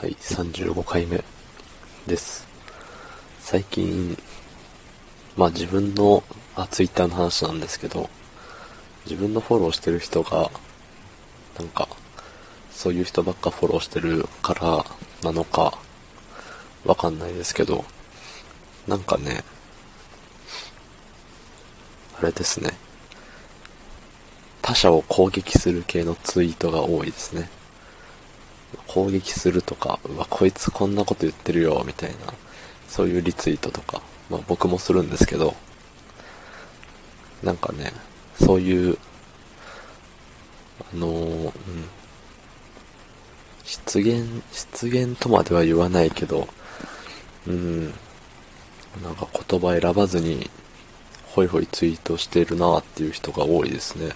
はい、35回目です。最近、まあ自分の、あ、ツイッターの話なんですけど、自分のフォローしてる人が、なんか、そういう人ばっかフォローしてるからなのか、わかんないですけど、なんかね、あれですね。他者を攻撃する系のツイートが多いですね。攻撃するとか、うわ、こいつこんなこと言ってるよ、みたいな、そういうリツイートとか、まあ僕もするんですけど、なんかね、そういう、あのーうん、失言、失言とまでは言わないけど、うん、なんか言葉選ばずに、ホイホイツイートしてるなっていう人が多いですね。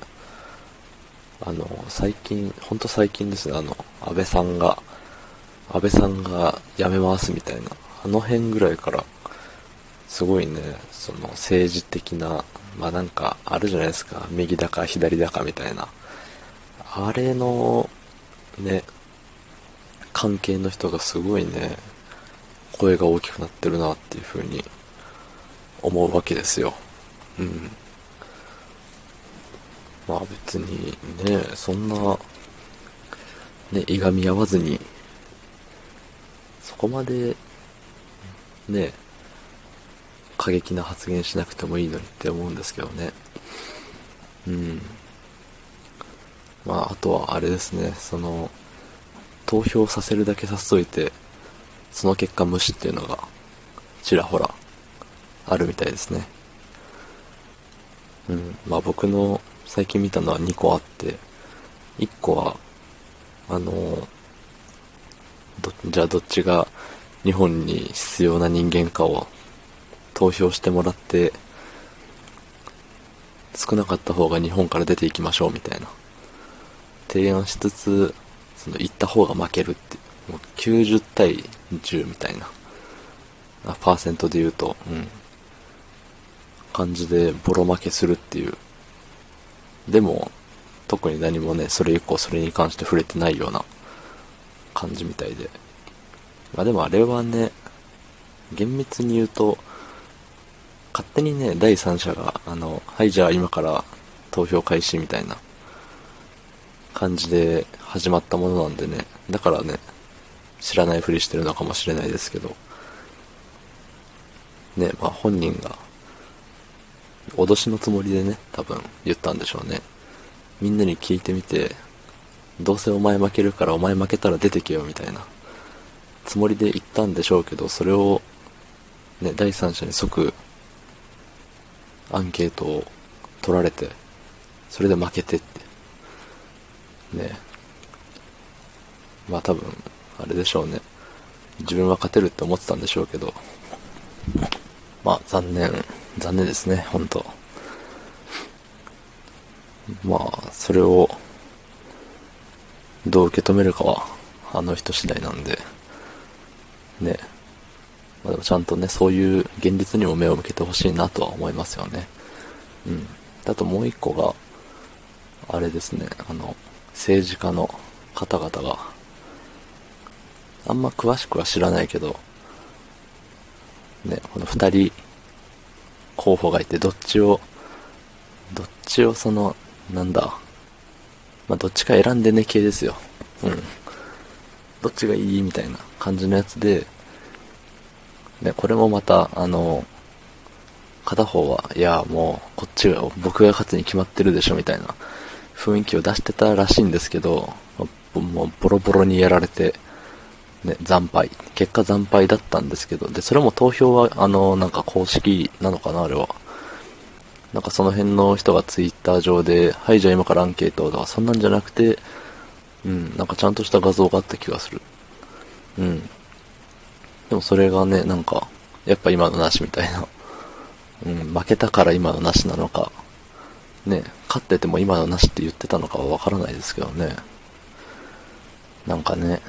あの、最近、ほんと最近ですね、あの、安倍さんが、安倍さんが辞めますみたいな、あの辺ぐらいから、すごいね、その政治的な、まあなんかあるじゃないですか、右だか左だかみたいな。あれの、ね、関係の人がすごいね、声が大きくなってるなっていう風に思うわけですよ。うん。まあ別にね、そんな、ね、いがみ合わずに、そこまで、ね、過激な発言しなくてもいいのにって思うんですけどね。うん。まああとはあれですね、その、投票させるだけさせといて、その結果無視っていうのが、ちらほら、あるみたいですね。うん。まあ僕の最近見たのは2個あって、1個は、あの、じゃあどっちが日本に必要な人間かを投票してもらって、少なかった方が日本から出ていきましょうみたいな。提案しつつ、その行った方が負けるっていう。もう90対10みたいな。あパーセントで言うと、うん。感じでボロ負けするっていう。でも、特に何もね、それ以降それに関して触れてないような感じみたいで。まあでもあれはね、厳密に言うと、勝手にね、第三者が、あの、はい、じゃあ今から投票開始みたいな感じで始まったものなんでね、だからね、知らないふりしてるのかもしれないですけど、ね、まあ本人が、脅しのつもりでね、多分言ったんでしょうね。みんなに聞いてみて、どうせお前負けるからお前負けたら出てけよみたいなつもりで言ったんでしょうけど、それを、ね、第三者に即、アンケートを取られて、それで負けてって。ね。まあ多分、あれでしょうね。自分は勝てるって思ってたんでしょうけど、まあ残念、残念ですね、本当まあ、それを、どう受け止めるかは、あの人次第なんで、ね。まあでもちゃんとね、そういう現実にも目を向けてほしいなとは思いますよね。うん。あともう一個が、あれですね、あの、政治家の方々が、あんま詳しくは知らないけど、ね、この二人候補がいて、どっちを、どっちをその、なんだ、まあ、どっちか選んでね系ですよ。うん。どっちがいいみたいな感じのやつで、ね、これもまた、あの、片方は、いや、もう、こっちが、僕が勝つに決まってるでしょ、みたいな雰囲気を出してたらしいんですけど、もう、ボロボロにやられて、ね、惨敗。結果惨敗だったんですけど、で、それも投票は、あの、なんか公式なのかな、あれは。なんかその辺の人がツイッター上で、はい、じゃあ今からアンケートとか、そんなんじゃなくて、うん、なんかちゃんとした画像があった気がする。うん。でもそれがね、なんか、やっぱ今のなしみたいな。うん、負けたから今のなしなのか、ね、勝ってても今のなしって言ってたのかはわからないですけどね。なんかね、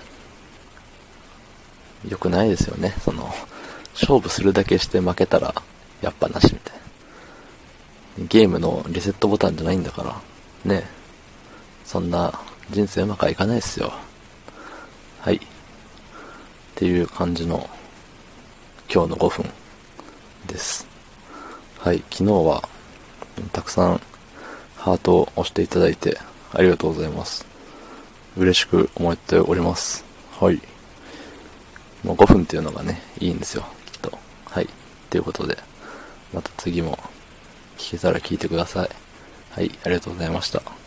良くないですよね。その、勝負するだけして負けたら、やっぱなしみたいな。ゲームのリセットボタンじゃないんだから、ね。そんな人生うまくはいかないですよ。はい。っていう感じの今日の5分です。はい、昨日はたくさんハートを押していただいてありがとうございます。嬉しく思っております。はい。もう5分っていうのがね、いいんですよ、きっと。はい。ということで、また次も聞けたら聞いてください。はい、ありがとうございました。